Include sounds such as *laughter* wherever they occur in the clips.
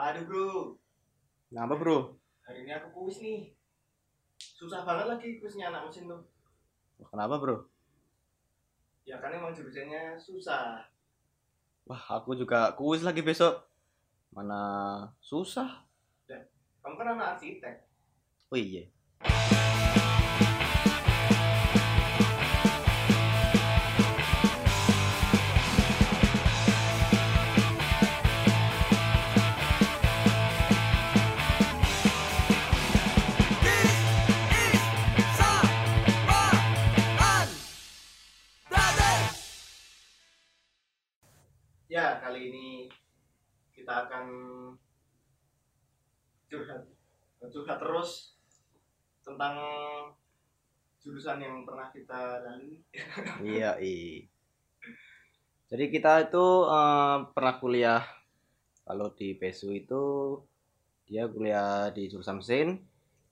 Waduh bro, Kenapa bro? hari ini aku kuis nih. Susah banget lagi kuisnya anak mesin tuh. Kenapa bro? Ya kan emang jurusannya susah. Wah aku juga kuis lagi besok. Mana susah? Kamu kan anak arsitek. Oh iya. Kali ini kita akan curhat, curhat terus tentang jurusan yang pernah kita lalui. Iya iya. Jadi kita itu eh, pernah kuliah kalau di PSU itu dia kuliah di jurusan mesin,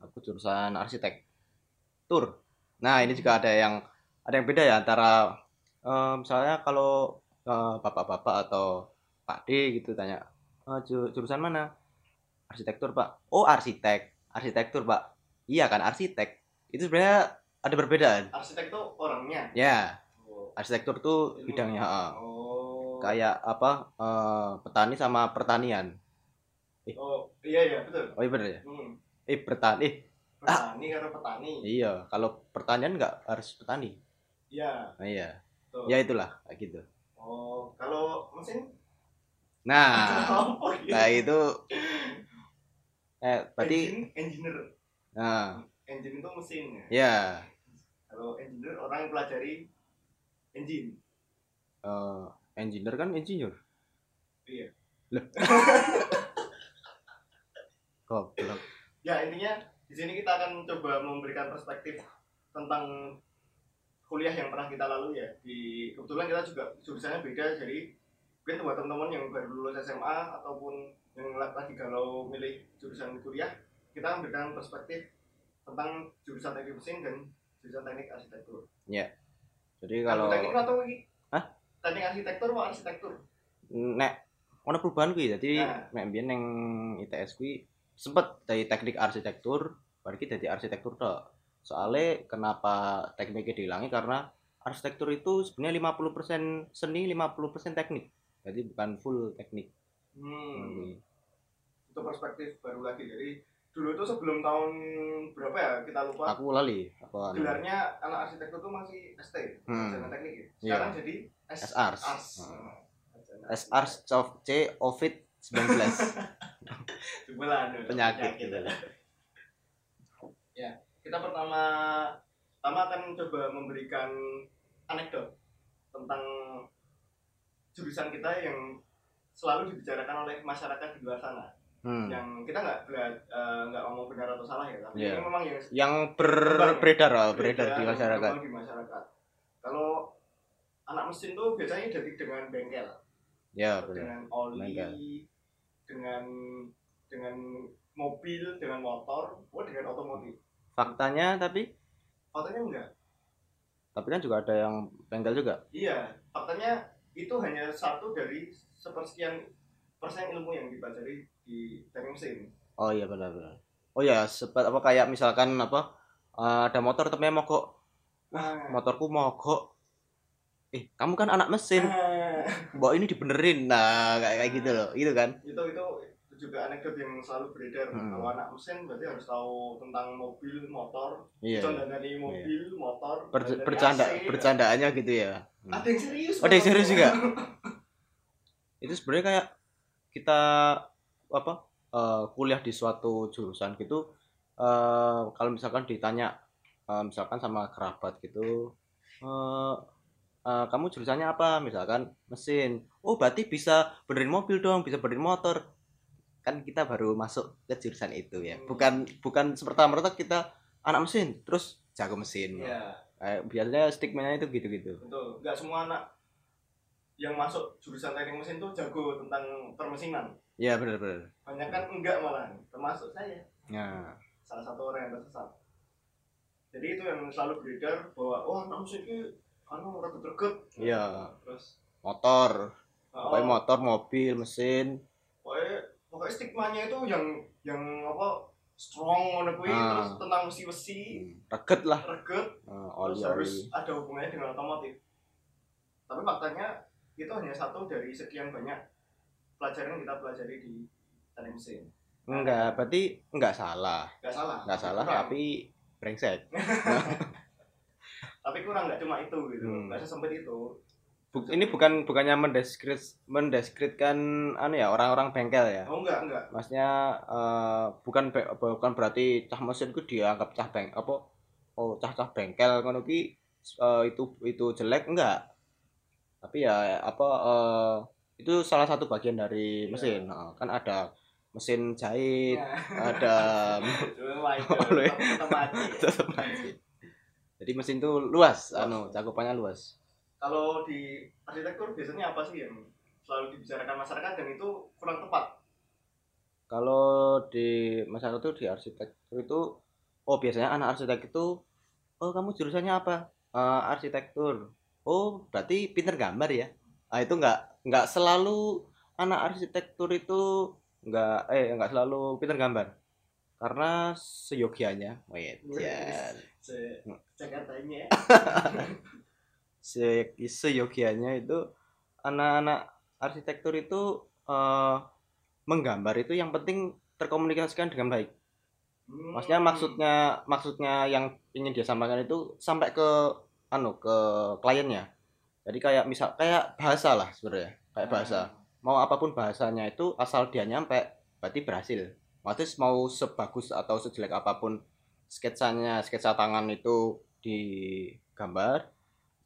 aku jurusan arsitektur. Nah ini juga ada yang ada yang beda ya antara eh, misalnya kalau eh, bapak-bapak atau Pak D gitu tanya "Eh, ju- jurusan mana? Arsitektur Pak. Oh arsitek, arsitektur Pak. Iya kan arsitek. Itu sebenarnya ada perbedaan. Arsitek tuh orangnya. Ya, Oh. arsitektur tuh Ilmu. bidangnya ah. Oh. kayak apa eh, petani sama pertanian Oh iya iya betul. oh iya bener ya Hmm. eh petani eh Petani karena petani. iya kalau pertanian nggak harus petani Iya. nah, iya Betul. ya itulah kayak gitu Oh kalau mesin? nah *laughs* iya. nah itu eh berarti Engine, engineer. nah Engine itu mesin ya. ya Kalau engineer orang yang pelajari engine. eh, engineer kan engineer Iya. *laughs* goblok Ya intinya di sini kita akan coba memberikan perspektif tentang kuliah yang pernah kita lalui ya. Di kebetulan kita juga jurusannya beda jadi mungkin buat teman-teman yang baru lulus SMA ataupun yang lagi galau milih jurusan kuliah, kita akan memberikan perspektif tentang jurusan teknik mesin dan jurusan teknik arsitektur. jadi Kalau teknik atau? Hah? Teknik arsitektur atau arsitektur? nek ono perubahan kuwi jadi Nah. nek mbiyen ning ITS kuwi sempet dari teknik arsitektur baru kita dari arsitektur tok soalnya kenapa tekniknya dihilangi karena arsitektur itu sebenarnya 50% seni 50% teknik jadi bukan full teknik Hmm. Itu perspektif baru lagi. Jadi dulu itu sebelum tahun berapa ya kita lupa. aku lali apa anu, gelarnya anak arsitektur tuh masih ST Hmm. teknik ya. Iya. sekarang jadi S SARS. Ars. Hmm. SR of C Ovid 19 Jubelan, aduh, penyakit gitu kita pertama pertama akan coba memberikan anekdot tentang jurusan kita yang selalu dibicarakan oleh masyarakat di luar sana. Hmm. yang kita nggak eh, nggak ngomong benar atau salah ya tapi Iya. ini memang yang yang ber- beredar oh, beredar di masyarakat. di masyarakat. Kalau anak mesin tuh biasanya identik dengan bengkel. Ya benar dengan oli Bengkel. dengan dengan mobil dengan motor oh dengan otomotif faktanya tapi faktanya enggak tapi kan juga ada yang bengkel juga iya faktanya itu hanya satu dari sepersekian persen ilmu yang dipelajari di teknik mesin Oh iya benar benar. Oh ya sempat apa kayak misalkan apa eh, ada motor tapi mogok. nah, Motorku mogok. Eh, kamu kan anak mesin. nah, Mbak ini dibenerin. Nah, kayak kayak gitu loh. Itu kan. itu itu itu juga anekdot yang selalu beredar Hmm. kalau anak mesin berarti harus tahu tentang mobil motor Iya. dari mobil motor Ber- dandani bercanda AC, bercandaannya gitu ya. Hmm. ada yang serius Oh, ada yang serius juga? *laughs* Itu sebenarnya kayak kita apa eh, kuliah di suatu jurusan gitu eh, kalau misalkan ditanya eh, misalkan sama kerabat gitu eh, eh, kamu jurusannya apa misalkan mesin oh berarti bisa benerin mobil dong bisa benerin motor kan kita baru masuk ke jurusan itu ya. Hmm. bukan bukan semerta-merta kita anak mesin terus jago mesin. Iya. Kayak biasanya stigmanya itu gitu-gitu. Betul. Nggak semua anak yang masuk jurusan teknik mesin tuh jago tentang permesinan. Ya bener-bener banyak kan enggak malah termasuk saya. Nah salah satu orang yang tersesat. Jadi itu yang selalu beredar bahwa oh anak mesin ini anu reget-reget Iya. terus? Motor. Oh, pokoknya motor mobil mesin pokoknya stigmanya itu yang yang apa strong ngono kuwi Ah. terus tentang besi-besi. Hmm, reget lah. Reget. Eh, terus oli harus ada hubungannya dengan otomotif. Tapi faktanya itu hanya satu dari sekian banyak pelajaran yang kita pelajari di teknik mesin. Enggak berarti enggak salah. Nggak salah. Enggak salah kurang. tapi brengsek. *laughs* Tapi kurang nggak cuma itu gitu. Hmm. nggak sesempit itu Bu- ini bukan bukannya mendeskrit mendeskripsikan anu ya orang-orang bengkel ya? Oh enggak enggak. Maksudnya eh, bukan be- bukan berarti cah mesin ku dianggap cah beng apa? Oh cah-cah bengkel ngono ki eh, itu itu jelek enggak. Tapi ya apa eh, itu salah satu bagian dari Iya. mesin. Nah, kan ada mesin jahit Nah, ada *laughs* *laughs* tetap *laughs* jadi mesin itu luas anu cakupannya luas kalau di arsitektur biasanya apa sih yang selalu dibicarakan masyarakat dan itu kurang tepat? Kalau di masyarakat itu di arsitektur itu oh biasanya anak arsitek itu oh kamu jurusannya apa? Eh, arsitektur. Oh berarti pinter gambar ya? Ah itu nggak nggak selalu anak arsitektur itu nggak eh nggak selalu pinter gambar. Karena seyogianya wait ya Se *laughs* Jakartanya se seyogianya itu anak-anak arsitektur itu eh, menggambar itu yang penting terkomunikasikan dengan baik. Hmm. maksudnya maksudnya maksudnya yang ingin dia sampaikan itu sampai ke anu ke kliennya. Jadi kayak misal kayak bahasa lah sebenarnya kayak bahasa. Mau apa pun bahasanya itu asal dia nyampe berarti berhasil. Maksudnya mau sebagus atau sejelek apa pun sketsanya sketsa tangan itu digambar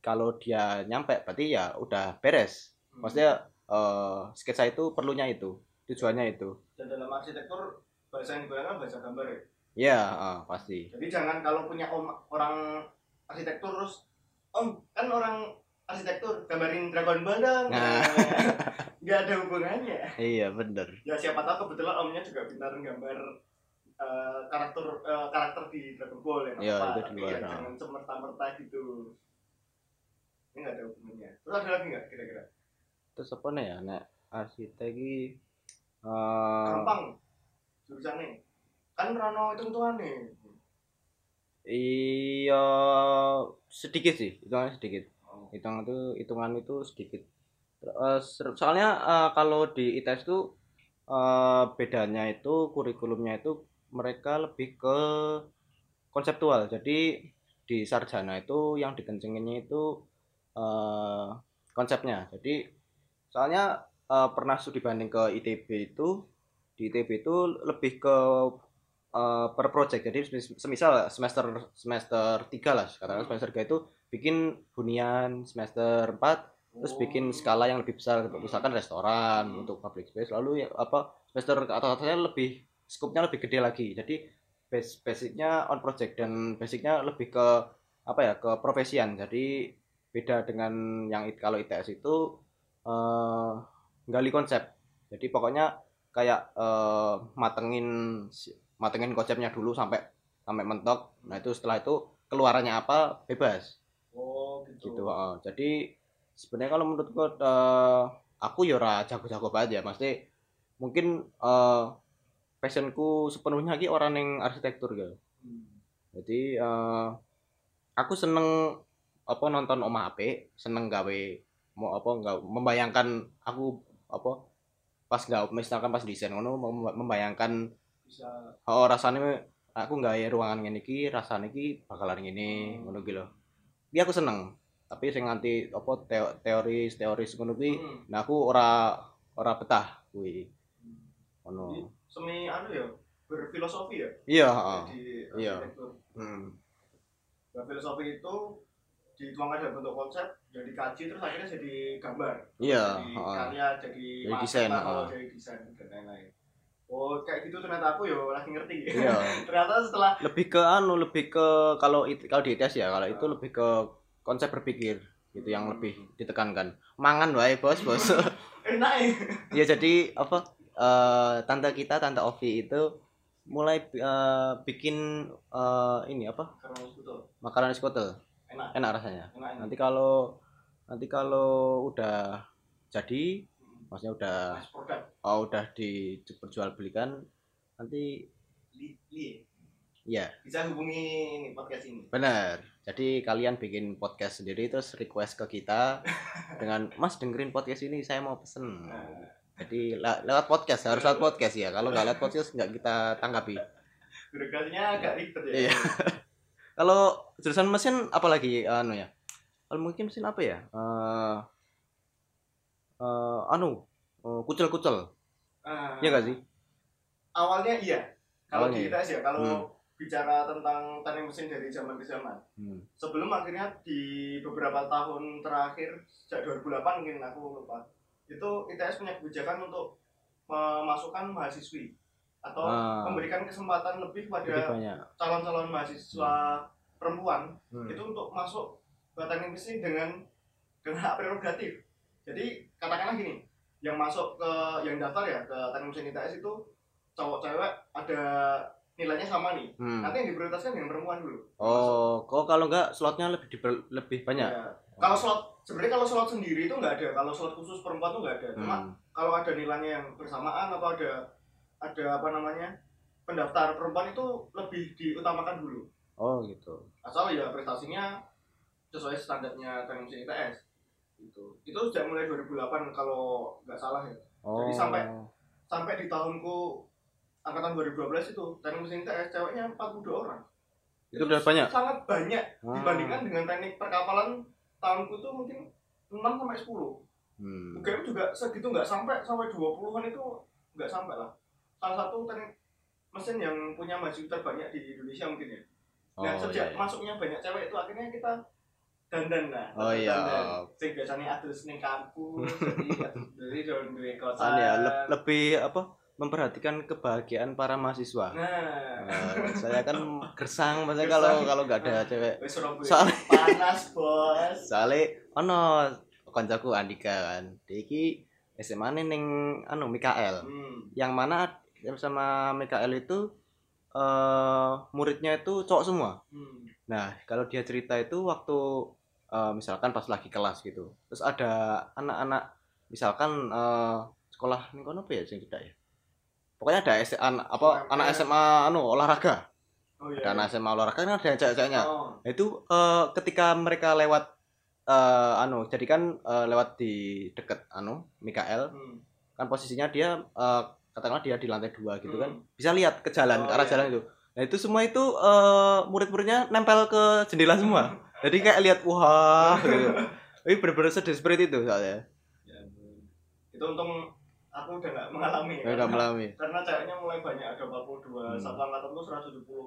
kalau dia nyampe berarti ya udah beres. Hmm. maksudnya eh, sketsa itu perlunya itu tujuannya itu. Dan dalam arsitektur bahasa yang digunakan bahasa gambar ya? Ya eh, pasti. Jadi jangan kalau punya om orang arsitektur terus om kan orang arsitektur gambarin dragon ball dong. Nah. *laughs* nggak ada hubungannya. Iya bener. Ya siapa tahu kebetulan omnya juga pintar gambar eh, karakter eh, karakter di Dragon Ball yang Iya, apa itu di tapi ya nah. jangan semerta-merta gitu ini nggak ada hubungannya terus ada lagi nggak kira-kira? Terus apa nih ya nek arsitek iki eh gampang. Jurusannya kan Rano itu tuan nih. Iya sedikit sih hitungannya sedikit. Oh. hitung itu hitungan itu sedikit. Soalnya eh, kalau di ITS itu eh, bedanya itu kurikulumnya itu mereka lebih ke konseptual. Jadi di sarjana itu yang dikencenginnya itu eh, konsepnya jadi soalnya eh, pernah studi banding ke ITB itu di ITB itu lebih ke eh, per project jadi semis- semisal semester semester 3 lah katakan semester 3 itu bikin hunian semester 4 terus bikin Oh. skala yang lebih besar misalkan restoran Hmm. untuk public space lalu ya apa semester ke atasnya lebih skupnya lebih gede lagi jadi base basicnya on project dan basicnya lebih ke apa ya ke profesian jadi beda dengan yang it- kalau ITS itu eh gali konsep. Jadi pokoknya kayak eh, matengin matengin konsepnya dulu sampai sampai mentok. Nah itu setelah itu keluarannya apa bebas. Oh gitu, gitu heeh. jadi sebenarnya kalau menurutku eh, aku ya ora jago-jago banget ya. Pasti mungkin eh passionku sepenuhnya lagi orang yang arsitektur gitu. Hmm. jadi eh, aku seneng apa nonton Oma Ape seneng gawe mau apa nggak membayangkan aku apa pas nggak misalkan pas desain ngono mem- membayangkan bisa oh rasanya aku nggak ya ruangan ngene iki rasanya iki bakalan ngene Hmm. ngono gitu loh Iki aku seneng tapi sing nganti apa teo- teoris teoris ngono kuwi Hmm. nah aku ora ora betah kuwi Jadi, ngono semi anu ya berfilosofi ya iya heeh. di Iya. Hmm. Filosofi itu dituangkan dalam bentuk konsep, jadi kaji terus akhirnya jadi gambar, Iya, jadi heeh. karya, jadi, Jadi desain, heeh. jadi desain dan lain-lain. Oh kayak gitu ternyata aku yo lagi ngerti. Iya. *laughs* ternyata setelah lebih ke anu lebih ke kalau it- kalau di ITS ya kalau itu lebih ke konsep berpikir gitu yang Hmm. lebih ditekankan mangan wae bos bos *laughs* enak ya. *laughs* ya jadi apa eh, tante kita tante Ovi itu mulai eh, bikin eh, ini apa Karena betul makanan skotel enak, enak rasanya. Enak, enak. nanti kalau nanti kalau udah jadi maksudnya udah oh, udah diperjualbelikan nanti li, li. ya bisa hubungi ini podcast ini. Benar. Jadi kalian bikin podcast sendiri terus request ke kita *laughs* dengan mas dengerin podcast ini saya mau pesen. Nah, jadi le- lewat podcast harus lewat podcast ya. Kalau nggak lewat podcast nggak kita tanggapi. Birokrasinya agak ribet ya. Iya. *laughs* kalau jurusan mesin apalagi anu ya? Kalau mungkin mesin apa ya? Eh eh, anu eh, kucel-kucel. Ah, ya nggak sih? Awalnya iya. Kalau di iya. ITS ya kalau bicara tentang teknik mesin dari zaman ke zaman. Hmm. sebelum akhirnya di beberapa tahun terakhir sejak 2008 mungkin aku lupa. Itu ITS punya kebijakan untuk memasukkan mahasiswi atau Ah. memberikan kesempatan lebih lebih pada banyak calon-calon mahasiswa perempuan Hmm. itu untuk masuk ke teknik mesin dengan dengan hak prerogatif jadi katakanlah gini yang masuk ke yang daftar ya ke teknik mesin ITS itu cowok cewek ada nilainya sama nih Hmm. nanti yang diprioritaskan yang perempuan dulu oh kok kalau nggak slotnya lebih diper- lebih banyak Ya. Kalau slot sebenarnya kalau slot sendiri itu nggak ada. Kalau slot khusus perempuan tuh nggak ada. Cuma Hmm. kalau ada nilainya yang bersamaan atau ada ada apa namanya pendaftar perempuan itu lebih diutamakan dulu. oh gitu Asal ya prestasinya sesuai standarnya teknik mesin ITS. Itu itu sejak mulai 2008 kalau nggak salah ya. oh sampai- Sampai di tahunku angkatan 2012 itu teknik mesin ITS ceweknya 42 orang. itu udah banyak Sangat banyak Ah. dibandingkan dengan teknik perkapalan tahunku itu mungkin 6 sampai 10. Hmm. UGM juga segitu nggak sampai sampai 20-an itu nggak sampai lah. Salah satu mesin yang punya mahasiswa terbanyak di Indonesia mungkin ya. Nah, Oh, sejak iya, iya. masuknya banyak cewek itu akhirnya kita dandan lah. Oh, iya. Dandan. Sing biasanya adus ning kampus, *laughs* jadi dari duwe Kan kosan. ya le- lebih apa memperhatikan kebahagiaan para mahasiswa Nah, Eh, saya kan *laughs* gersang Gersang. kalau kalau nggak ada cewek Soalnya- *laughs* panas, Bos. soalnya ono koncoku Andika kan dia SMA ning anu Mikael Hmm. yang mana sama Mikael itu eh muridnya itu cowok semua Hmm. nah kalau dia cerita itu waktu eh, misalkan pas lagi kelas gitu terus ada anak-anak misalkan eh, sekolah nih kono apa ya sing tidak ya pokoknya ada S an- apa anak SMA anu olahraga Oh iya. ada anak SMA olahraga kan ada yang cewek-ceweknya Oh. Nah, itu eh, ketika mereka lewat eh, anu jadi kan eh, lewat di deket anu Mikael Hmm. kan posisinya dia eh, katakanlah dia di lantai dua gitu kan Hmm. bisa lihat ke jalan Oh, ke arah iya. jalan itu nah itu semua itu eh, murid-muridnya nempel ke jendela semua jadi kayak lihat wah gitu ini bener-bener sedesperate itu soalnya Ya. Itu untung aku udah nggak mengalami. ya nggak melami Karena ceweknya mulai banyak ada 42, Hmm. satu angkatan tuh 170.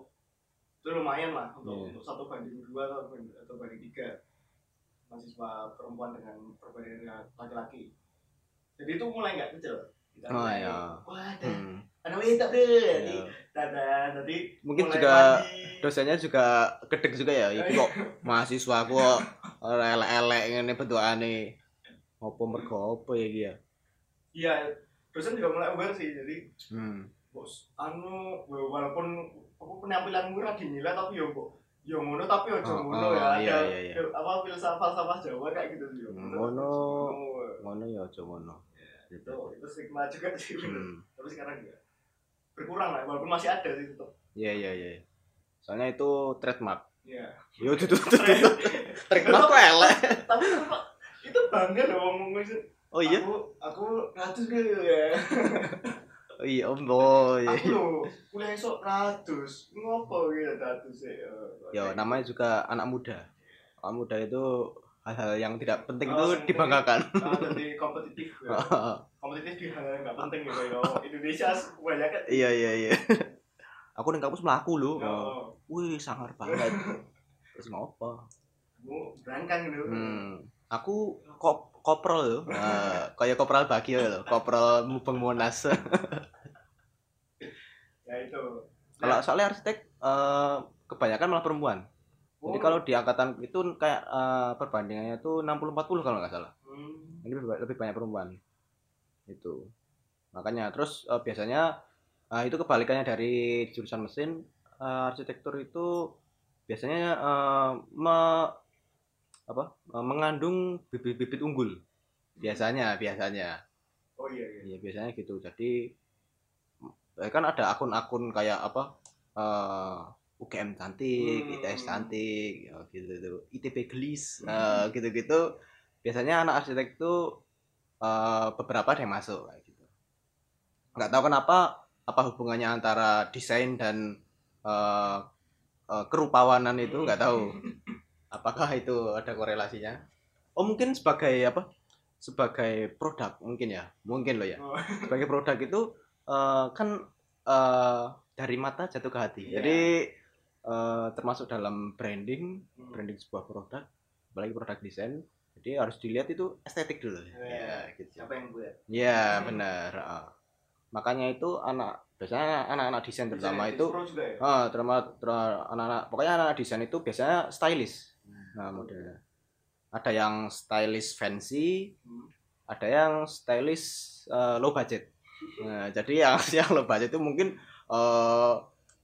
Itu lumayan lah untuk, untuk satu banding dua atau banding, atau banding tiga mahasiswa perempuan dengan perbandingan laki-laki. Jadi itu mulai nggak kecil. Kita Oh, mulai, iya. Wah, ada Hmm, ada wanita bro. Jadi, dadah. Jadi Mungkin juga mandi. dosennya juga gedeg juga ya iki kok mahasiswa aku kok elek-elek ngene bentukane opo mergo opo ya iki ya Iya, dosen juga mulai aware sih. Jadi hmm. bos anu walaupun aku penampilan murah dinilai tapi yo kok yo ngono tapi ojo Oh, ngono oh, ya iya, ada iya, iya. ada apa filsafat falsafah Jawa kayak gitu sih yo. Hmm, Menurut ngono. ngono ya aja ngono itu itu stigma juga sih. Hmm. tapi sekarang ya berkurang lah walaupun masih ada sih tetap iya iya iya. Soalnya itu trademark. Ya yo itu *laughs* trademark kok elek. tapi itu bangga loh ngomong ngomong oh iya? Aku aku ratus gitu ya. *laughs* Oh iya om oh iya aku lo kuliah esok ratus. Ngopo gitu ratus ya? Yo namanya juga anak muda. Anak muda itu hal-hal yang tidak penting Oh, itu penting. dibanggakan. Ah, jadi kompetitif ya. *laughs* kompetitif di hal yang nggak penting gitu ya Indonesia banyak kan iya iya iya. *laughs* Aku di kampus melaku lho. Oh, wih sangar banget. Terus ngopo? Kamu berangkang gitu. Hmm, aku kop koprol lho. *laughs* Nah, kayak kopral Bagio lho, kopral Mubeng Monas. ya itu. Kalau soalnya arsitek eh, kebanyakan malah perempuan. Jadi kalau di angkatan itu kayak eh, perbandingannya itu 60 40 kalau nggak salah. hmm, Ini lebih, lebih banyak perempuan. Itu. Makanya terus eh, biasanya eh, itu kebalikannya dari jurusan mesin eh, arsitektur itu biasanya eh, me- apa? eh, mengandung bibit-bibit unggul. Biasanya, biasanya. oh iya iya Iya biasanya gitu. Jadi kan ada akun-akun kayak apa eh UGM cantik, Hmm. ITS cantik, ya, gitu gitu. ITB gelis, eh, gitu-gitu. Biasanya anak arsitek itu eh, beberapa ada yang masuk kayak gitu. Nggak tahu kenapa apa hubungannya antara desain dan eh, eh, kerupawanan itu nggak tahu. Apakah itu ada korelasinya? Oh mungkin sebagai apa? Sebagai produk mungkin ya, mungkin loh ya Oh. sebagai produk itu eh, kan eh, dari mata jatuh ke hati. Iya. Jadi eh, termasuk dalam branding, Hmm. branding sebuah produk, apalagi produk desain. Jadi harus dilihat itu estetik dulu. Iya. Ya, gitu. siapa yang buat Ya benar. ah. Makanya itu anak biasanya anak-anak desain terutama Desain itu ya ah terutama anak-anak pokoknya anak-anak desain itu biasanya stylish. Nah, Hmm. modelnya. Ada yang stylish fancy, Hmm. ada yang stylish eh, low budget. Nah, jadi yang *laughs* yang low budget itu mungkin eh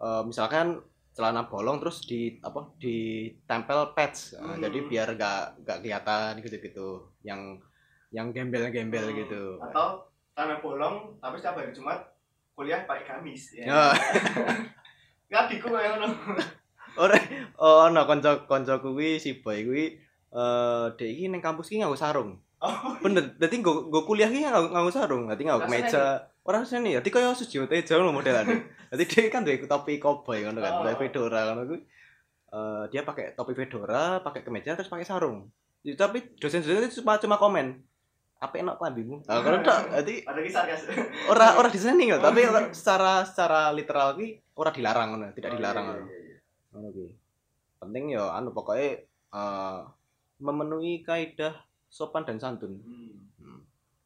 eh, misalkan celana bolong terus di apa ditempel patch. Nah, Hmm. Jadi biar nggak nggak kelihatan gitu-gitu. Yang yang gembel-gembel Hmm. gitu. atau tanah bolong tapi setiap hari Jumat kuliah pakai gamis ya *laughs* Ya. nggak diku kayak ngono *laughs* Ora oh no kanca kanca kuwi si boy kuwi eh dek iki ning kampus ki nganggo sarung. oh Bener, dadi nggo nggo kuliah ki nganggo nganggo sarung, dadi nganggo Rasanya kemeja. Ora seni, dadi kaya Sujiwo Tejo lho modelane. Dadi dia kan duwe topi cowboy ngono kan, Oh. duwe fedora ngono kuwi. Eh dia pakai topi fedora, pakai kemeja terus pakai sarung. Ya, tapi dosen-dosen itu cuma cuma komen. Apa enak klambimu? Nah, kalau tak, dadi *laughs* ada kisah guys ora ora *laughs* diseni lho, tapi ora- secara secara literal ki ora dilarang ngono, tidak Oh, dilarang. iya, ngono. iya, iya. Ngono kuwi. Penting ya anu pokoknya eh, memenuhi kaidah sopan dan santun. Hmm.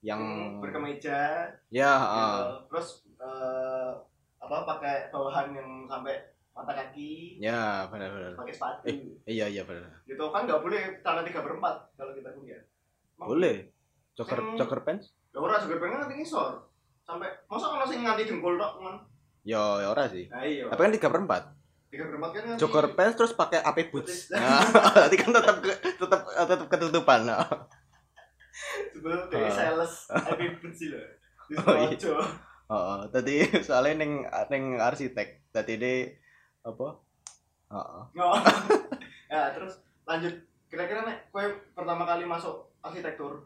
Yang berkemeja ya ah, terus eh, apa pakai bawahan yang sampai mata kaki ya benar-benar. pakai sepatu Iya iya benar. gitu kan nggak boleh tanah tiga perempat kalau kita kuliah Boleh. Jogger Sing- jogger pants? ya ora juga pengen nanti ngisor sampai masa kalau sing nganti jempol tok man Ya ya ora sih. nah iya Tapi kan tiga perempat. tiga perempat kan Jogger pants terus pakai AP boots. Nah, *laughs* nanti kan tetap tetap tetap ketutupan. Nah. Sebelum dari sales boots sih loh *laughs* di Oh, iya. Heeh, tadi *laughs* soalnya ning ning arsitek. Tadi de apa? Heeh. Oh. *laughs* ya terus lanjut kira-kira nek kowe pertama kali masuk arsitektur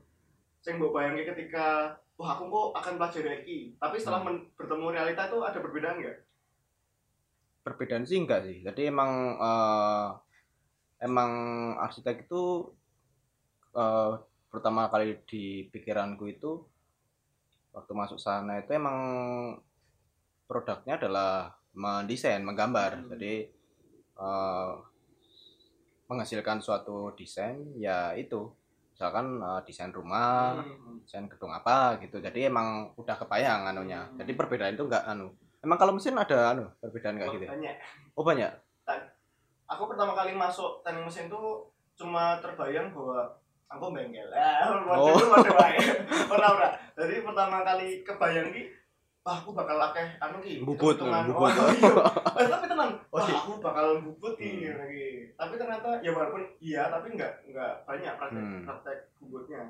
sing mbok bayangi ketika wah aku kok akan pelajari iki tapi setelah Hmm. bertemu realita itu ada perbedaan nggak perbedaan sih enggak sih jadi emang eh, emang arsitek itu eh, pertama kali di pikiranku itu waktu masuk sana itu emang produknya adalah mendesain menggambar Hmm. jadi eh, menghasilkan suatu desain ya itu misalkan eh, desain rumah Hmm. desain gedung apa gitu jadi emang udah kebayang anunya Hmm. jadi perbedaan itu enggak anu emang kalau mesin ada anu perbedaan kayak gitu ya? banyak oh banyak aku pertama kali masuk teknik mesin tuh cuma terbayang bahwa aku bengkel ah Oh. waduh waduh wae ora ora jadi pertama kali kebayang ki wah aku bakal akeh anu ki Bubut, bubut. oh. Eh, tapi tenang Oh, wah aku bakal bubut ki Hmm. lagi tapi ternyata ya walaupun iya tapi enggak enggak banyak praktek Hmm. praktek bubutnya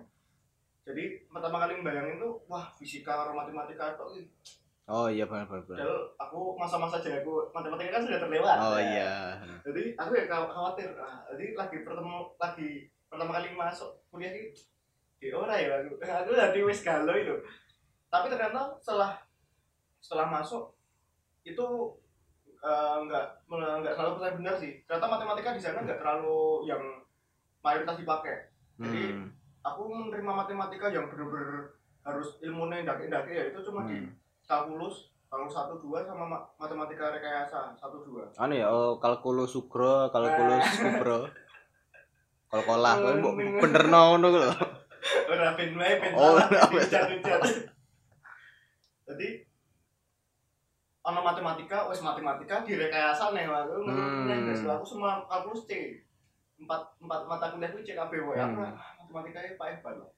jadi pertama kali membayangin tuh wah fisika atau matematika atau oh iya benar benar benar. aku masa-masa jago matematika kan sudah terlewat oh Ya iya jadi aku ya khaw- khawatir ah, jadi lagi bertemu lagi pertama kali masuk kuliah ini di ora ya aku. *laughs* Aku tadi wis galau itu. Tapi ternyata setelah setelah masuk itu eh, nggak uh, nggak selalu percaya benar sih. Ternyata matematika di sana nggak terlalu yang mayoritas dipakai. Jadi, hmm. aku menerima matematika yang benar-benar harus ilmunya ndake-ndake ya itu cuma di hmm. kalkulus kalkulus satu dua sama ma- matematika rekayasa satu dua. Anu ya oh kalkulus sugro kalkulus *laughs* kubro kowe mbok bener ngono lho *laughs* Ora ben wae Oh. Jadi ana matematika, wis matematika direkayasa nih aku Hmm. hmm. aku semua kalkulus C. Empat empat mata kuliah itu C kabeh wae. Aku Hmm. ah, matematika itu paeh banget.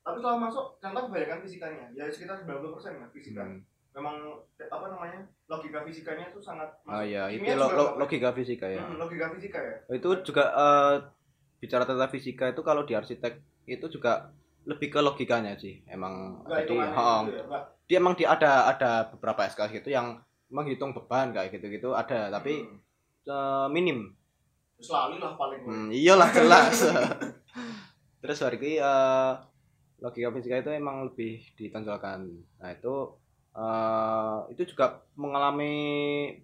Tapi setelah masuk ternyata kebanyakan fisikanya. Ya sekitar 90% lah fisika. Hmm. Memang apa namanya? Logika fisikanya itu sangat oh iya itu Kimia lo- juga lo- nggak- logika fisika ya Hmm, logika fisika ya. itu juga eh, bicara tentang fisika itu kalau di arsitek itu juga lebih ke logikanya sih emang Enggak jadi oh, gitu ya, dia emang di ada ada beberapa SKS gitu yang menghitung beban kayak gitu-gitu ada tapi Hmm. eh, minim lali lah paling. Hmm, iyalah jelas. *laughs* Terus hari ini eh, logika fisika itu emang lebih ditonjolkan. Nah itu eh, itu juga mengalami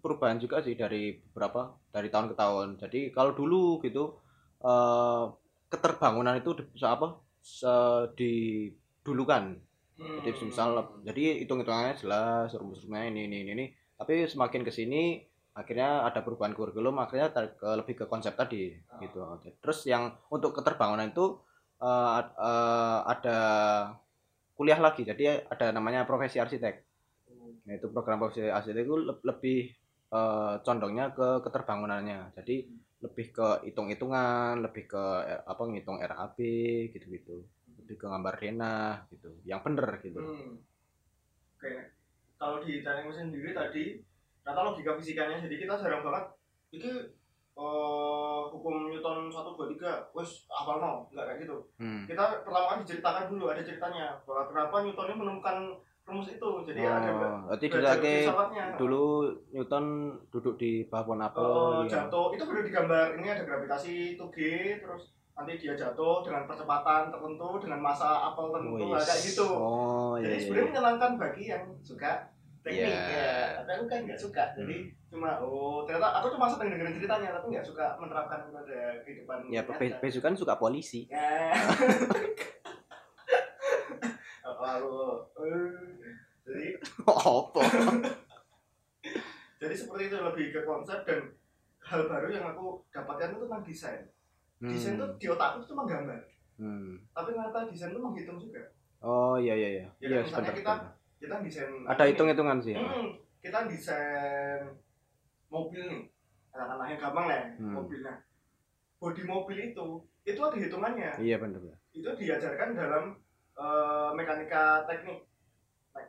perubahan juga sih dari beberapa dari tahun ke tahun. Jadi kalau dulu gitu eh, keterbangunan itu di- bisa apa? Se- didulukan. Hmm. Jadi misal jadi hitung-hitungannya jelas rumus-rumusnya ini ini ini ini. Tapi semakin ke sini akhirnya ada perubahan kurikulum akhirnya ter- ke, lebih ke konsep tadi Ah. gitu. Terus yang untuk keterbangunan itu ad- eh, ada kuliah lagi. Jadi ada namanya profesi arsitek. Nah, itu program profesi arsitek itu le- lebih eh, condongnya ke keterbangunannya. Jadi lebih ke hitung-hitungan, lebih ke eh, apa ngitung RAB gitu-gitu. Lebih ke gambar denah gitu. Yang bener gitu. Hmm. Oke. Kalau di mesin sendiri tadi kata logika fisikanya jadi kita jarang banget ini eh, hukum Newton 1 2 3 wes hafal no enggak kayak gitu. Hmm. Kita pertama kali diceritakan dulu ada ceritanya bahwa kenapa Newton ini menemukan rumus itu. Jadi ada Oh, berarti belajar dulu Newton duduk di bawah pohon apel Oh, ya. jatuh itu perlu digambar ini ada gravitasi 2G terus nanti dia jatuh dengan percepatan tertentu dengan masa apel tertentu Wis. kayak gitu. Oh, Jadi iya. sebenarnya menyenangkan bagi yang suka teknik Iya. ya. Tapi aku kan nggak suka. Jadi cuma oh ternyata aku cuma seneng dengerin ceritanya tapi nggak suka menerapkan pada kehidupan. Ya, Besu kan suka polisi. Ya. *laughs* Aku. eh, Jadi Apa? *laughs* jadi seperti itu lebih ke konsep dan hal baru yang aku dapatkan itu tentang desain. Desain itu di otakku itu cuma gambar. Hmm. Tapi ternyata desain itu menghitung juga. Oh, iya iya iya. Ya, Iya, misalnya sebentar. kita- sebentar. Kita desain Ada ini. hitung-hitungan sih. Hmm, kita desain mobil nih. Katakanlah yang gampang lah, Hmm. mobilnya. Bodi mobil itu, itu ada hitungannya. Iya benar. Itu diajarkan dalam eh, mekanika teknik.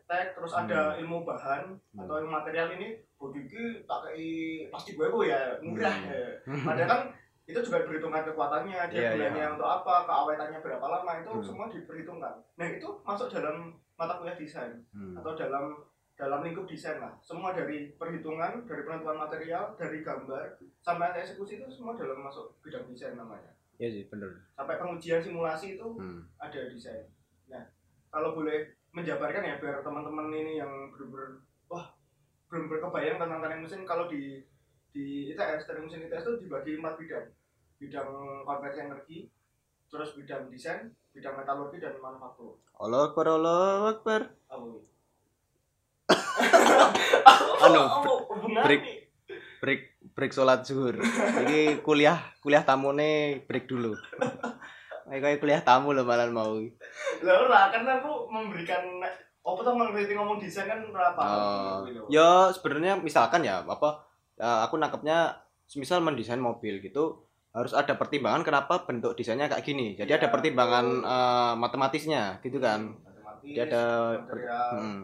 Tek, terus ada ilmu bahan Hmm. atau ilmu material ini bodi ini tak kayak plastik gue ya murah Hmm. ya. Padahal kan itu juga diperhitungkan kekuatannya, dia Iya, gunanya iya. untuk apa, keawetannya berapa lama itu Hmm. semua diperhitungkan. Nah itu masuk dalam mata kuliah desain Hmm. atau dalam dalam lingkup desain lah semua dari perhitungan dari penentuan material dari gambar sampai eksekusi itu semua dalam masuk bidang desain namanya Iya sih, benar. sampai pengujian simulasi itu Hmm. ada desain kalau boleh menjabarkan ya biar teman-teman ini yang bener-bener wah belum berkebayang tentang teknik mesin kalau di di ITS teknik mesin ITS itu dibagi empat bidang bidang konversi energi terus bidang desain bidang metalurgi dan manufaktur Allah Akbar, Allah Akbar. ini? *laughs* Anu, break. nih? Break break sholat zuhur. Ini kuliah kuliah tamune break dulu. *laughs* Kayak kayak kuliah tamu loh malah mau. Lah ora karena aku memberikan apa tuh mengerti ngomong desain kan berapa? Oh, ya sebenarnya misalkan ya apa ya, aku nangkepnya semisal mendesain mobil gitu harus ada pertimbangan kenapa bentuk desainnya kayak gini. Jadi Iya, ada pertimbangan betul. eh, matematisnya gitu kan. Matematis, Dia ada per- material. Hmm.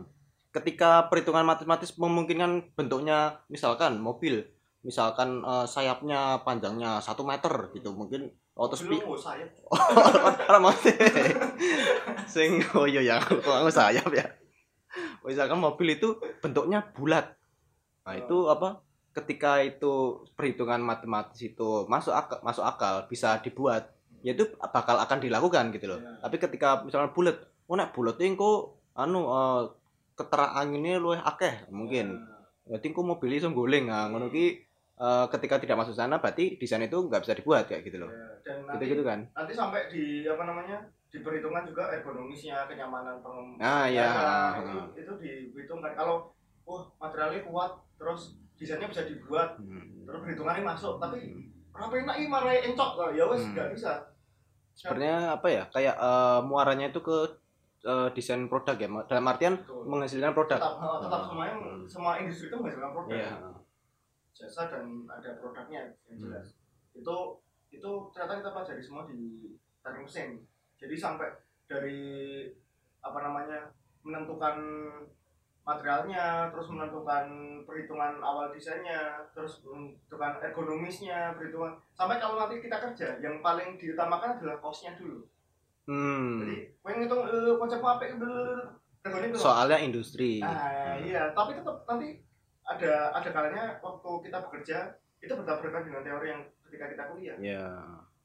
Ketika perhitungan matematis memungkinkan bentuknya misalkan mobil misalkan eh, sayapnya panjangnya satu meter gitu mungkin lu mau sayap. *laughs* ora maksudnya sing oh iya ya kok aku sayap ya? Misalkan mobil itu bentuknya bulat. Nah itu apa ketika itu perhitungan matematis itu masuk akal, masuk akal bisa dibuat ya itu bakal akan dilakukan gitu loh. Iya. tapi ketika misalnya bulat oh nek bulat engko anu eh, keteranginnya luwih akeh mungkin. Jadi engko mobil iso goleng nah ngono ki eh, ketika tidak masuk sana berarti desain itu nggak bisa dibuat kayak gitu loh Ya, Dan nanti gitu gitu kan nanti sampai di apa namanya? diperhitungkan juga ergonomisnya, kenyamanan pengemudi. ah ya itu itu diperhitungkan kalau wah materialnya kuat terus desainnya bisa dibuat Hmm. terus perhitungannya masuk tapi kenapa enak ini malah encok Lah, ya wes Hmm. nggak bisa sebenarnya apa ya kayak eh, muaranya itu ke eh, desain produk ya dalam artian Betul. menghasilkan produk tetap tetap Hmm. semuanya Hmm. semua industri itu menghasilkan produk iya jasa dan ada produknya yang Hmm. jelas itu itu ternyata kita pelajari semua di teknik mesin jadi sampai dari apa namanya menentukan materialnya terus menentukan perhitungan awal desainnya terus menentukan ergonomisnya perhitungan sampai kalau nanti kita kerja yang paling diutamakan adalah costnya dulu Hmm. Jadi kowe ngitung eh, konsepmu apik regane piro? Soalnya industri. Nah, iya, tapi tetap nanti ada ada kalanya waktu kita bekerja itu bertabrakan dengan teori yang ketika kita kuliah. Ya.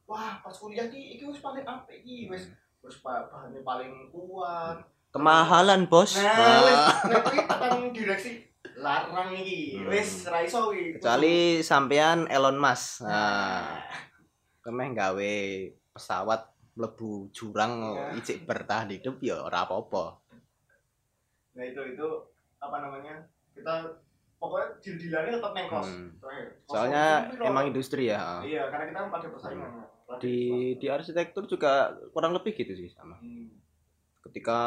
Wah, pas kuliah ki iki wis paling apik iki, wis wis bahannya paling kuat. Kemahalan, Bos. Nah, wis nek kuwi tekan direksi larang iki. Hmm. Wis ra iso iki. Kecuali sampean Elon Musk. Nah, kemeh gawe pesawat mlebu jurang Iya. ijik bertahan hidup ya ora apa-apa. Nah, itu itu apa namanya? Kita pokoknya deal-dealannya tetap neng kos. Hmm. Soalnya emang industri ya. Iya, karena kita kan pada persaingan. Di di arsitektur juga kurang lebih gitu sih sama. Hmm. Ketika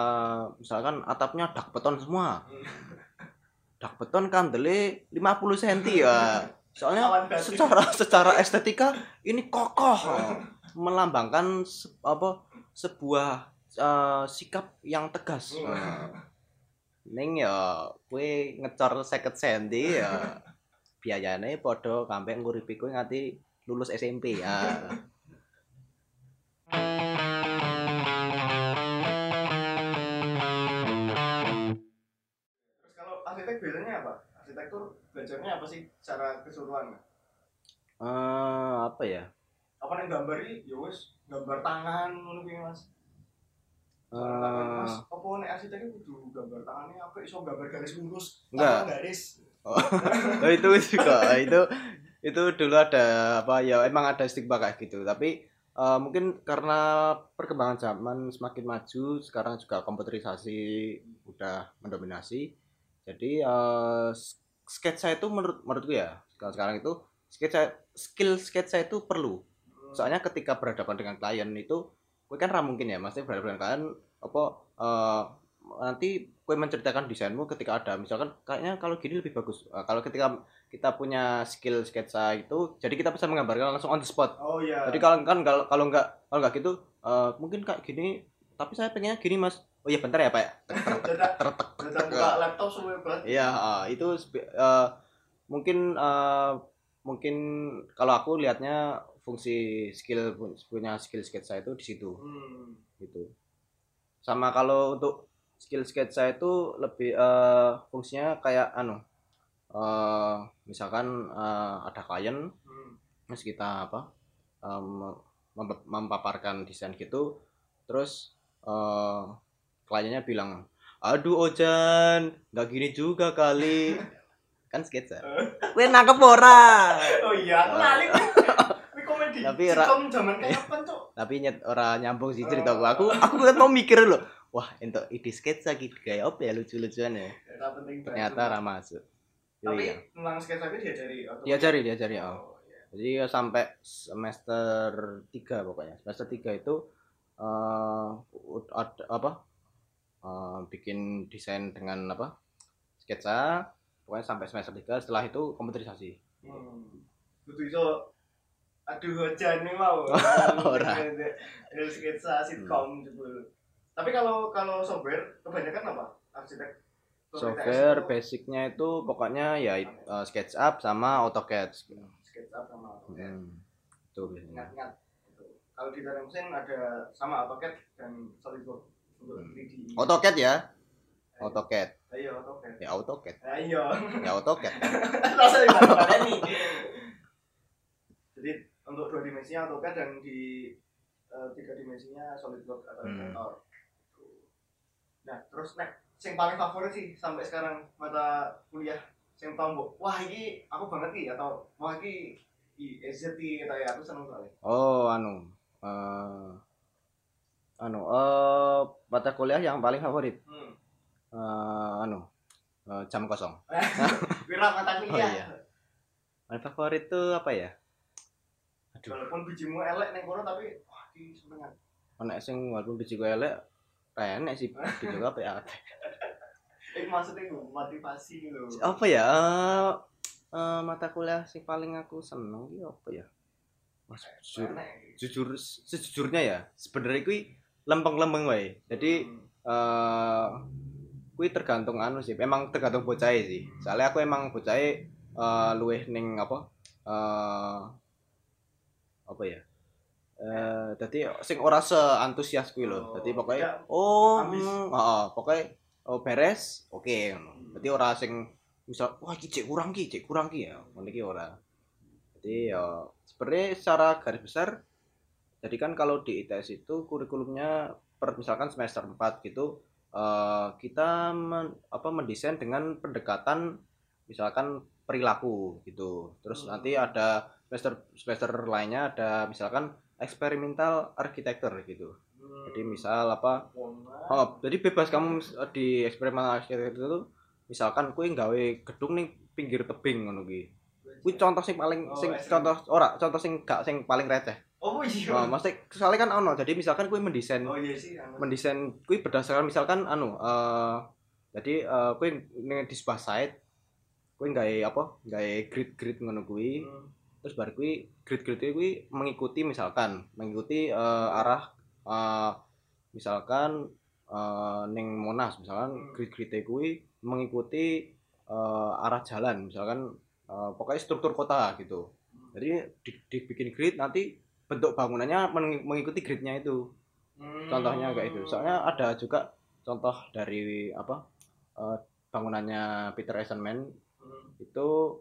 misalkan atapnya dak beton semua. Hmm. *laughs* Dak beton kandele 50 cm ya. *laughs* Soalnya secara secara *laughs* estetika ini kokoh melambangkan se- apa sebuah eh, sikap yang tegas. Hmm. Eh, Ning ya kue ngecor 50 cm ya *laughs* biayane padha kampe nguripi kowe nganti lulus SMP ya. Terus kalau arsitek biasanya apa? Arsitektur belajarnya apa sih secara keseluruhan? Eh apa ya? Apa yang gambar ini? Ya wis gambar tangan ngono kuwi Mas. Eh. Mas, apa nek kudu gambar tangannya apa? Iso gambar garis lurus, Enggak. garis. Oh, *laughs* itu juga. Itu itu dulu ada apa ya emang ada stigma kayak gitu. Tapi eh, mungkin karena perkembangan zaman semakin maju sekarang juga komputerisasi udah mendominasi. Jadi eh, s- sketsa itu menurut menurutku ya sekarang sekarang itu sketsa skill sketsa itu perlu. Hmm. soalnya ketika berhadapan dengan klien itu gue kan ra mungkin ya maksudnya berhadapan dengan klien apa eh, nanti gue menceritakan desainmu ketika ada. Misalkan kayaknya kalau gini lebih bagus. Eh, kalau ketika kita punya skill sketsa itu jadi kita bisa menggambarkan langsung on the spot. Oh iya. jadi kalau kan kalau kalau nggak kalau nggak gitu eh, mungkin kayak gini tapi saya pengennya gini mas. Oh iya bentar ya pak ya. Tertek buka laptop banget. Iya, ah, itu mungkin mungkin kalau aku lihatnya fungsi skill punya skill sketsa itu di situ Hmm. gitu. Sama kalau untuk skill sketsa itu lebih eh, fungsinya kayak anu eh, misalkan eh, ada klien Hmm. terus kita apa mem- mempaparkan desain gitu terus eh, kliennya bilang aduh Ojan nggak gini juga kali *laughs* kan sketsa gue nangkep ora Oh iya, aku. *laughs* Komedi. Tapi ra- Sitcom zaman kapan, Cuk? tapi nyet ora nyambung sih cerita gue aku aku kan mau mikir loh wah untuk ide sketsa gitu kayak apa ya lucu-lucuan ya Ya, ternyata ra masuk Tapi iya tentang sketsa itu diajari. atau- diajari diajari oh. Oh, iya. Jadi ya sampai semester 3 pokoknya. Semester 3 itu eh ada apa? eh, bikin desain dengan apa? sketsa. Pokoknya sampai semester 3 setelah itu komputerisasi. Hmm. Iso aduh hujan nih mau. *laughs* Ora. Ada sketsa sitcom jebul. Tapi kalau kalau software kebanyakan apa? Arsitek. Software basicnya itu pokoknya ya eh, SketchUp sama AutoCAD. SketchUp sama AutoCAD. Hmm. Itu biasanya. Ingat-ingat. Kalau di dalam mesin ada sama AutoCAD dan SolidWorks untuk Hmm. 3D. AutoCAD ya? AutoCAD. Ayo AutoCAD. Ya AutoCAD. Ayo. Ya AutoCAD kan. *laughs* Rasa gimana nih? Jadi untuk dua dimensinya AutoCAD dan di eh, tiga dimensinya SolidWorks atau Hmm. Inventor. Nah, terus nek sing paling favorit sih sampai sekarang mata kuliah sing tau mbok wah ini aku banget nih atau wah ini i EZ nih atau ya aku seneng soalnya. Oh, anu. eh anu eh mata kuliah yang paling favorit Hmm. eh anu eh, jam kosong. *laughs* Wira mata Oh kuliah. iya. Paling favorit tuh apa ya? Aduh, Walaupun bijimu elek neng kono tapi wah ini semangat. anak sing walaupun biji gue elek, enek sih biji gue apa ya? Eh maksudnya motivasi loh. Apa ya? Eh, eh, mata kuliah sing paling aku seneng iki apa ya? Mas jujur, jujur sejujurnya ya, sebenarnya kui lempeng-lempeng wae. Jadi Hmm. eh kui tergantung anu sih, emang tergantung bocah sih. Soalnya aku emang bocah eh luweh ning apa? eh apa ya? eh dadi sing ora seantusias kuwi lho. Oh, Dadi pokoke tidak oh, mm, heeh, pokoke oh, beres, oke ngono. Dadi ora sing misal wah iki cek kurang ki, cek kurang ki ya. Ngono iki ora. Jadi ya sebenarnya secara garis besar jadi kan kalau di ITS itu kurikulumnya per misalkan semester 4 gitu eh, kita men- apa mendesain dengan pendekatan misalkan perilaku gitu. Terus Hmm. nanti ada semester semester lainnya ada misalkan eksperimental arsitektur gitu. Jadi misal apa Oh, jadi bebas kamu mis- di eksperimen arsitektur itu misalkan kue gawe gedung ning pinggir tebing ngono kuwi. Kuwi contoh sing paling Oh, sing contoh ora, contoh sing gak sing paling receh. Oh iya. Oh, mesti soalnya kan ono. Jadi misalkan kue mendesain Oh iya sih. anu. mendesain kue berdasarkan misalkan anu eh jadi eh kue ning di sebuah site kue gawe apa? Gawe grid-grid ngono kuwi. Hmm. Terus baru kue grid-grid kuwi mengikuti misalkan mengikuti eh, arah eh, misalkan eh, ning Monas misalkan Hmm. grid-grid kuwi mengikuti eh, arah jalan misalkan eh, pokoknya struktur kota gitu. Jadi di- dibikin grid nanti bentuk bangunannya meng- mengikuti gridnya itu. Hmm. Contohnya kayak itu. Soalnya ada juga contoh dari apa eh, bangunannya Peter Eisenman Hmm. itu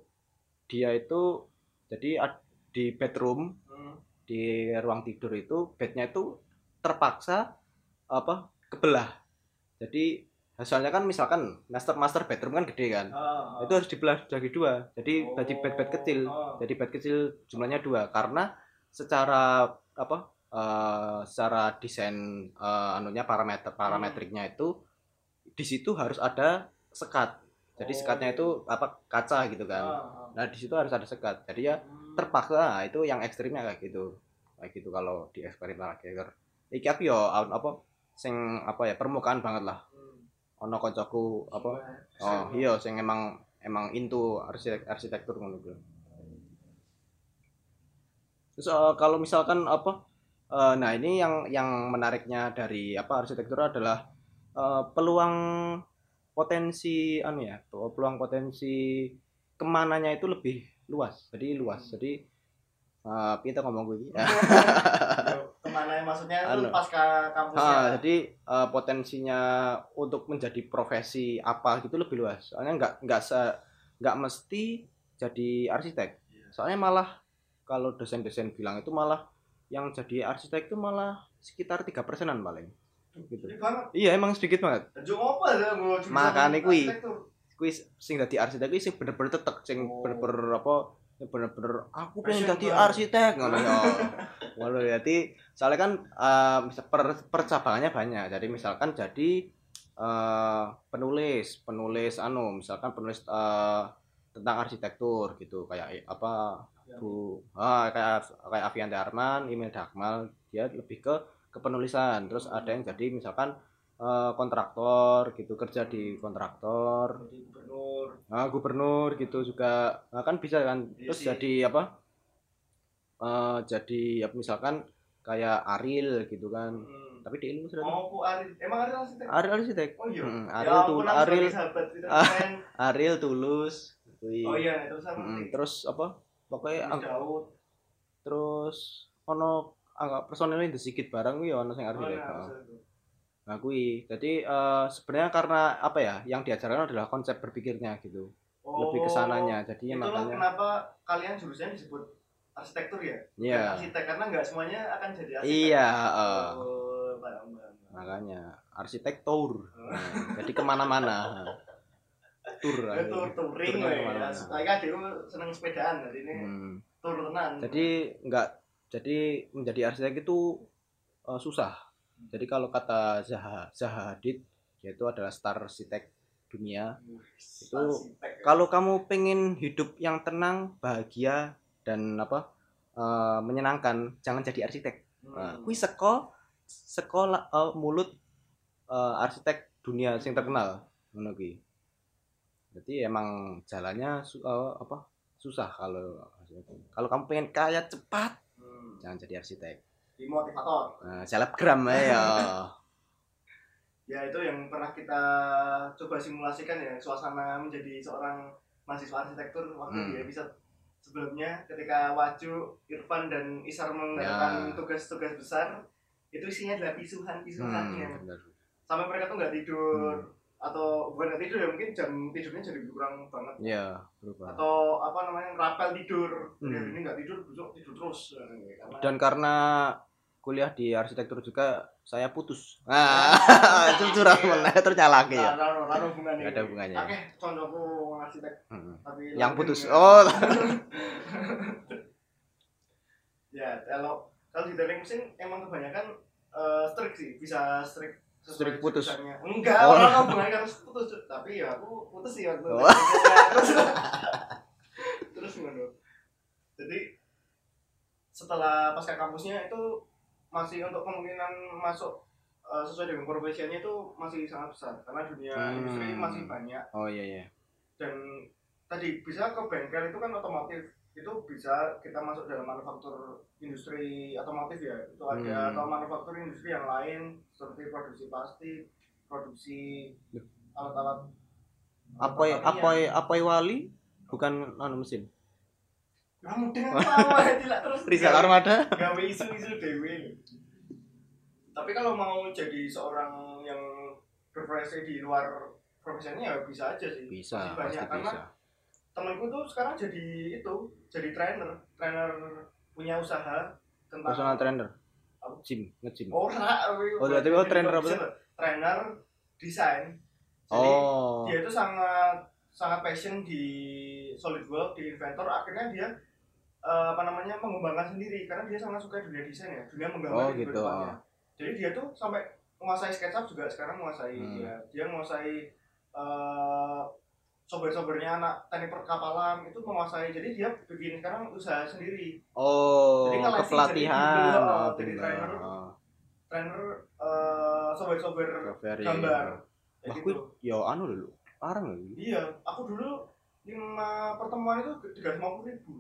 dia itu jadi ad- di bedroom Hmm. di ruang tidur itu bednya itu terpaksa apa kebelah jadi hasilnya kan misalkan master master bedroom kan gede kan Ah, ah. itu harus dibelah jadi dua jadi Oh. jadi bed bed kecil Ah. jadi bed kecil jumlahnya dua karena secara apa eh, secara desain eh, anunya parameter parametriknya itu di situ harus ada sekat jadi Oh. sekatnya itu apa kaca gitu Ah, kan. Ah. nah di situ harus ada sekat. Jadi ya Hmm. terpaksa nah, itu yang ekstrimnya kayak gitu. Kayak gitu kalau di eksperimen arsitektur iki aku yo apa sing apa ya permukaan banget lah. Hmm. ono koncoku apa? Oh iya sing emang emang into arsitek arsitektur ngono kuwi. Terus eh, kalau misalkan apa eh, nah ini yang yang menariknya dari apa arsitektur adalah eh, peluang potensi anu ya peluang potensi ke mananya itu lebih luas jadi luas jadi eh, kita ngomong gue ke mana ya maksudnya itu Anu. pas ke kampusnya Ah, jadi eh, potensinya untuk menjadi profesi apa gitu lebih luas. Soalnya nggak nggak se nggak mesti jadi arsitek. Iya. Soalnya malah kalau dosen-dosen bilang itu malah yang jadi arsitek itu malah sekitar tiga persenan paling. Gitu. Iya emang sedikit banget. Makanya kuwi. Kuis sing dadi arsitek kuwi sing bener-bener tetek, sing Oh. bener-bener apa bener-bener aku pengen jadi arsitek ngono ya. *laughs* Ngono jadi soalnya kan misal per, percabangannya banyak. Jadi misalkan jadi eh, penulis, penulis anu, misalkan penulis eh, tentang arsitektur gitu kayak apa Bu ah, kayak kayak Avianti Arman, Emil Dakmal, dia lebih ke kepenulisan. Terus ada yang jadi misalkan eh, kontraktor gitu kerja di kontraktor. Jadi gubernur. Nah gubernur gitu juga. Nah, kan bisa kan? Iya terus sih. jadi apa? Eh jadi ya, misalkan kayak Aril gitu kan. Hmm. tapi di ilmu sudah mau ku Aril emang Aril arsitek? Aril arsitek. Oh iya. Mm, Ya Aril tuh ampun, aku Aril sahabat Ah. *laughs* Aril tulus kuwi. oh iya terus apa Mm, sih terus apa? Pokoknya Daud. terus ono agak personilnya sedikit barang kuwi ono sing Oh, arsitek nah, itu. nah kuwi jadi eh, sebenarnya karena apa ya yang diajarkan adalah konsep berpikirnya gitu lebih ke sananya jadinya Itulah makanya kenapa kalian jurusannya disebut arsitektur ya? Bukan Iya. Arsitek karena nggak semuanya akan jadi arsitek. iya heeh. Oh, paham, paham. makanya arsitektur Nah, jadi ke mana-mana tur Ya, tur touring ya. Saya kan dulu seneng sepedaan jadi ini Hmm. tur tenan. jadi enggak jadi menjadi arsitek itu eh, susah jadi kalau kata Zaha Zaha Hadid yaitu adalah star arsitek dunia itu kalau kamu pengen hidup yang tenang bahagia dan apa eh, menyenangkan jangan jadi arsitek Hmm. Nah, kui seko sekolah eh, mulut eh, arsitek dunia sing terkenal ngono kuwi. Jadi emang jalannya su- eh, apa susah kalau kalau kamu pengen kaya cepat Hmm. Jangan jadi arsitek. Di motivator. Nah, selebgram ya. Ya itu yang pernah kita coba simulasikan ya suasana menjadi seorang mahasiswa arsitektur waktu Hmm. di episode sebelumnya ketika Waju, Irfan dan Isar mengerjakan Ya. tugas-tugas besar itu isinya adalah pisuhan-pisuhan Hmm, yang benar. sampai mereka tuh nggak tidur Hmm. Atau bukan nggak tidur ya mungkin jam tidurnya jadi kurang banget Iya, berubah. atau apa namanya rapel tidur Hmm. hari ini nggak tidur besok tidur terus karena Dan karena kuliah di arsitektur juga saya putus. Nah, *laughs* itu curang meneh ternyala lagi ya. Nah, hubungannya Nggak ada hubungannya. oke contohku arsitek Hmm. tapi Yang putus. ya. Oh, *laughs* ya kalau kalau di teknik mesin emang kebanyakan eh, strict sih bisa strict sesuai putus. enggak Oh. orang hubungannya harus putus tapi ya aku putus sih waktu Oh. *laughs* terus terus ngono jadi setelah pasca kampusnya itu masih untuk kemungkinan masuk eh, sesuai dengan profesinya itu masih sangat besar karena dunia Hmm. industri masih banyak oh iya iya. dan tadi bisa ke bengkel itu kan otomotif itu bisa kita masuk dalam manufaktur industri otomotif ya itu ada Hmm. atau manufaktur industri yang lain seperti produksi plastik produksi alat-alat Apa apa apa wali bukan anu mesin. kamu *laughs* terus Rizal Armada. gawe isu-isu dewe tapi kalau mau jadi seorang yang berprofesi di luar profesinya ya bisa aja sih Bisa, Masih banyak pasti karena bisa. temanku tuh sekarang jadi itu jadi trainer trainer punya usaha tentang Personal trainer. Apa? Gym, nge-gym. oh, ra- Oh, berarti oh, trainer apa trainer desain jadi Oh. dia itu sangat sangat passion di SolidWorks di Inventor akhirnya dia eh, apa namanya mengembangkan sendiri karena dia sangat suka dunia desain ya dunia menggambar Oh, gitu. depannya. jadi dia tuh sampai menguasai SketchUp juga sekarang menguasai Hmm. dia dia menguasai eh software-softwarenya anak teknik perkapalan itu menguasai jadi dia bikin sekarang usaha sendiri Oh, Jadi kan kepelatihan. jadi Oh, gitu, jadi benar. trainer. Oh, trainer eh software-software Software, gambar kayak Wah, gitu ya anu lho. Arang lho. iya aku dulu lima pertemuan itu tiga lima puluh ribu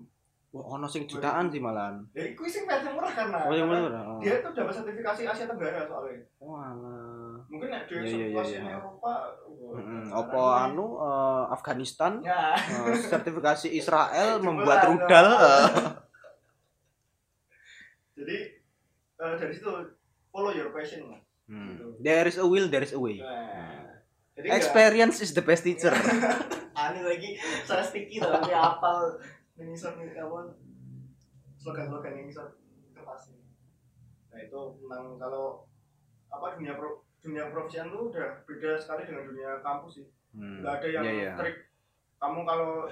Wah, ono sing jutaan sih malahan. ya itu sih versi murah karena Oh, yang murah. Oh. dia tuh dapat sertifikasi Asia Tenggara soalnya Walah. mungkin nek iya, sertifikasi iya. Eropa wah, Heeh, apa anu eh, Afghanistan ya eh, sertifikasi *laughs* Israel membuat rudal. *laughs* jadi eh, dari situ follow your passion lah Hmm. There is a will, there is a way. nah, jadi nggak- Experience is the best teacher. *laughs* aneh lagi saya sticky nanti apal mengisar nih apa slogan-slogan yang ngisar kertas ini nah itu tentang kalau apa dunia pro dunia profesional tuh udah beda sekali dengan dunia kampus sih Hmm. nggak ada yang Iya, iya. trik kamu kalau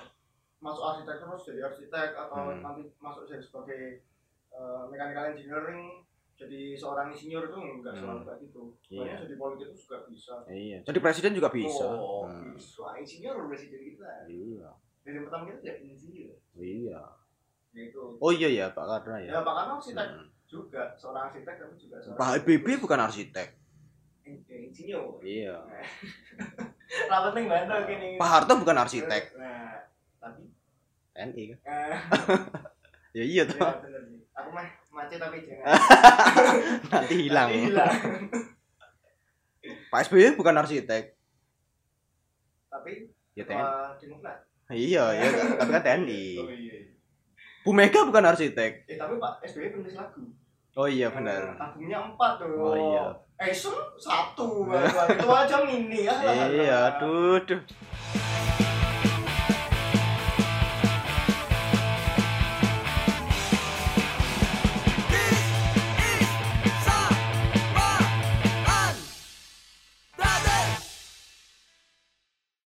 masuk arsitek terus jadi arsitek atau Hmm. nanti masuk jadi sebagai uh, mechanical engineering jadi seorang insinyur itu enggak Hmm. selalu kayak gitu banyak jadi politik itu juga bisa Iya. Jadi presiden juga bisa. oh, Hmm. bisa insinyur presiden kita Iya. Dari pertama kita jadi insinyur Iya. ya itu Oh iya ya Pak Karna ya. ya Pak Karno arsitek Hmm. juga seorang arsitek tapi juga seorang Pak politikus. bukan arsitek. In- insinyur Iya. *laughs* Nah, penting banget gini Pak Harto bukan arsitek. nah tapi TNI kan. eh, *laughs* Ya iya tuh. ya aku mah macet tapi jangan *laughs* Nanti hilang. Nanti hilang Pak SBY bukan arsitek. tapi Ya. Wah, demokrat Iya, iya tapi kan TNI. oh iya Bu Mega bukan arsitek. eh tapi Pak SBY penulis lagu Oh iya Eh, benar. albumnya empat tuh Oh iya. eh satu itu aja mini ya Iya, aduh, aduh.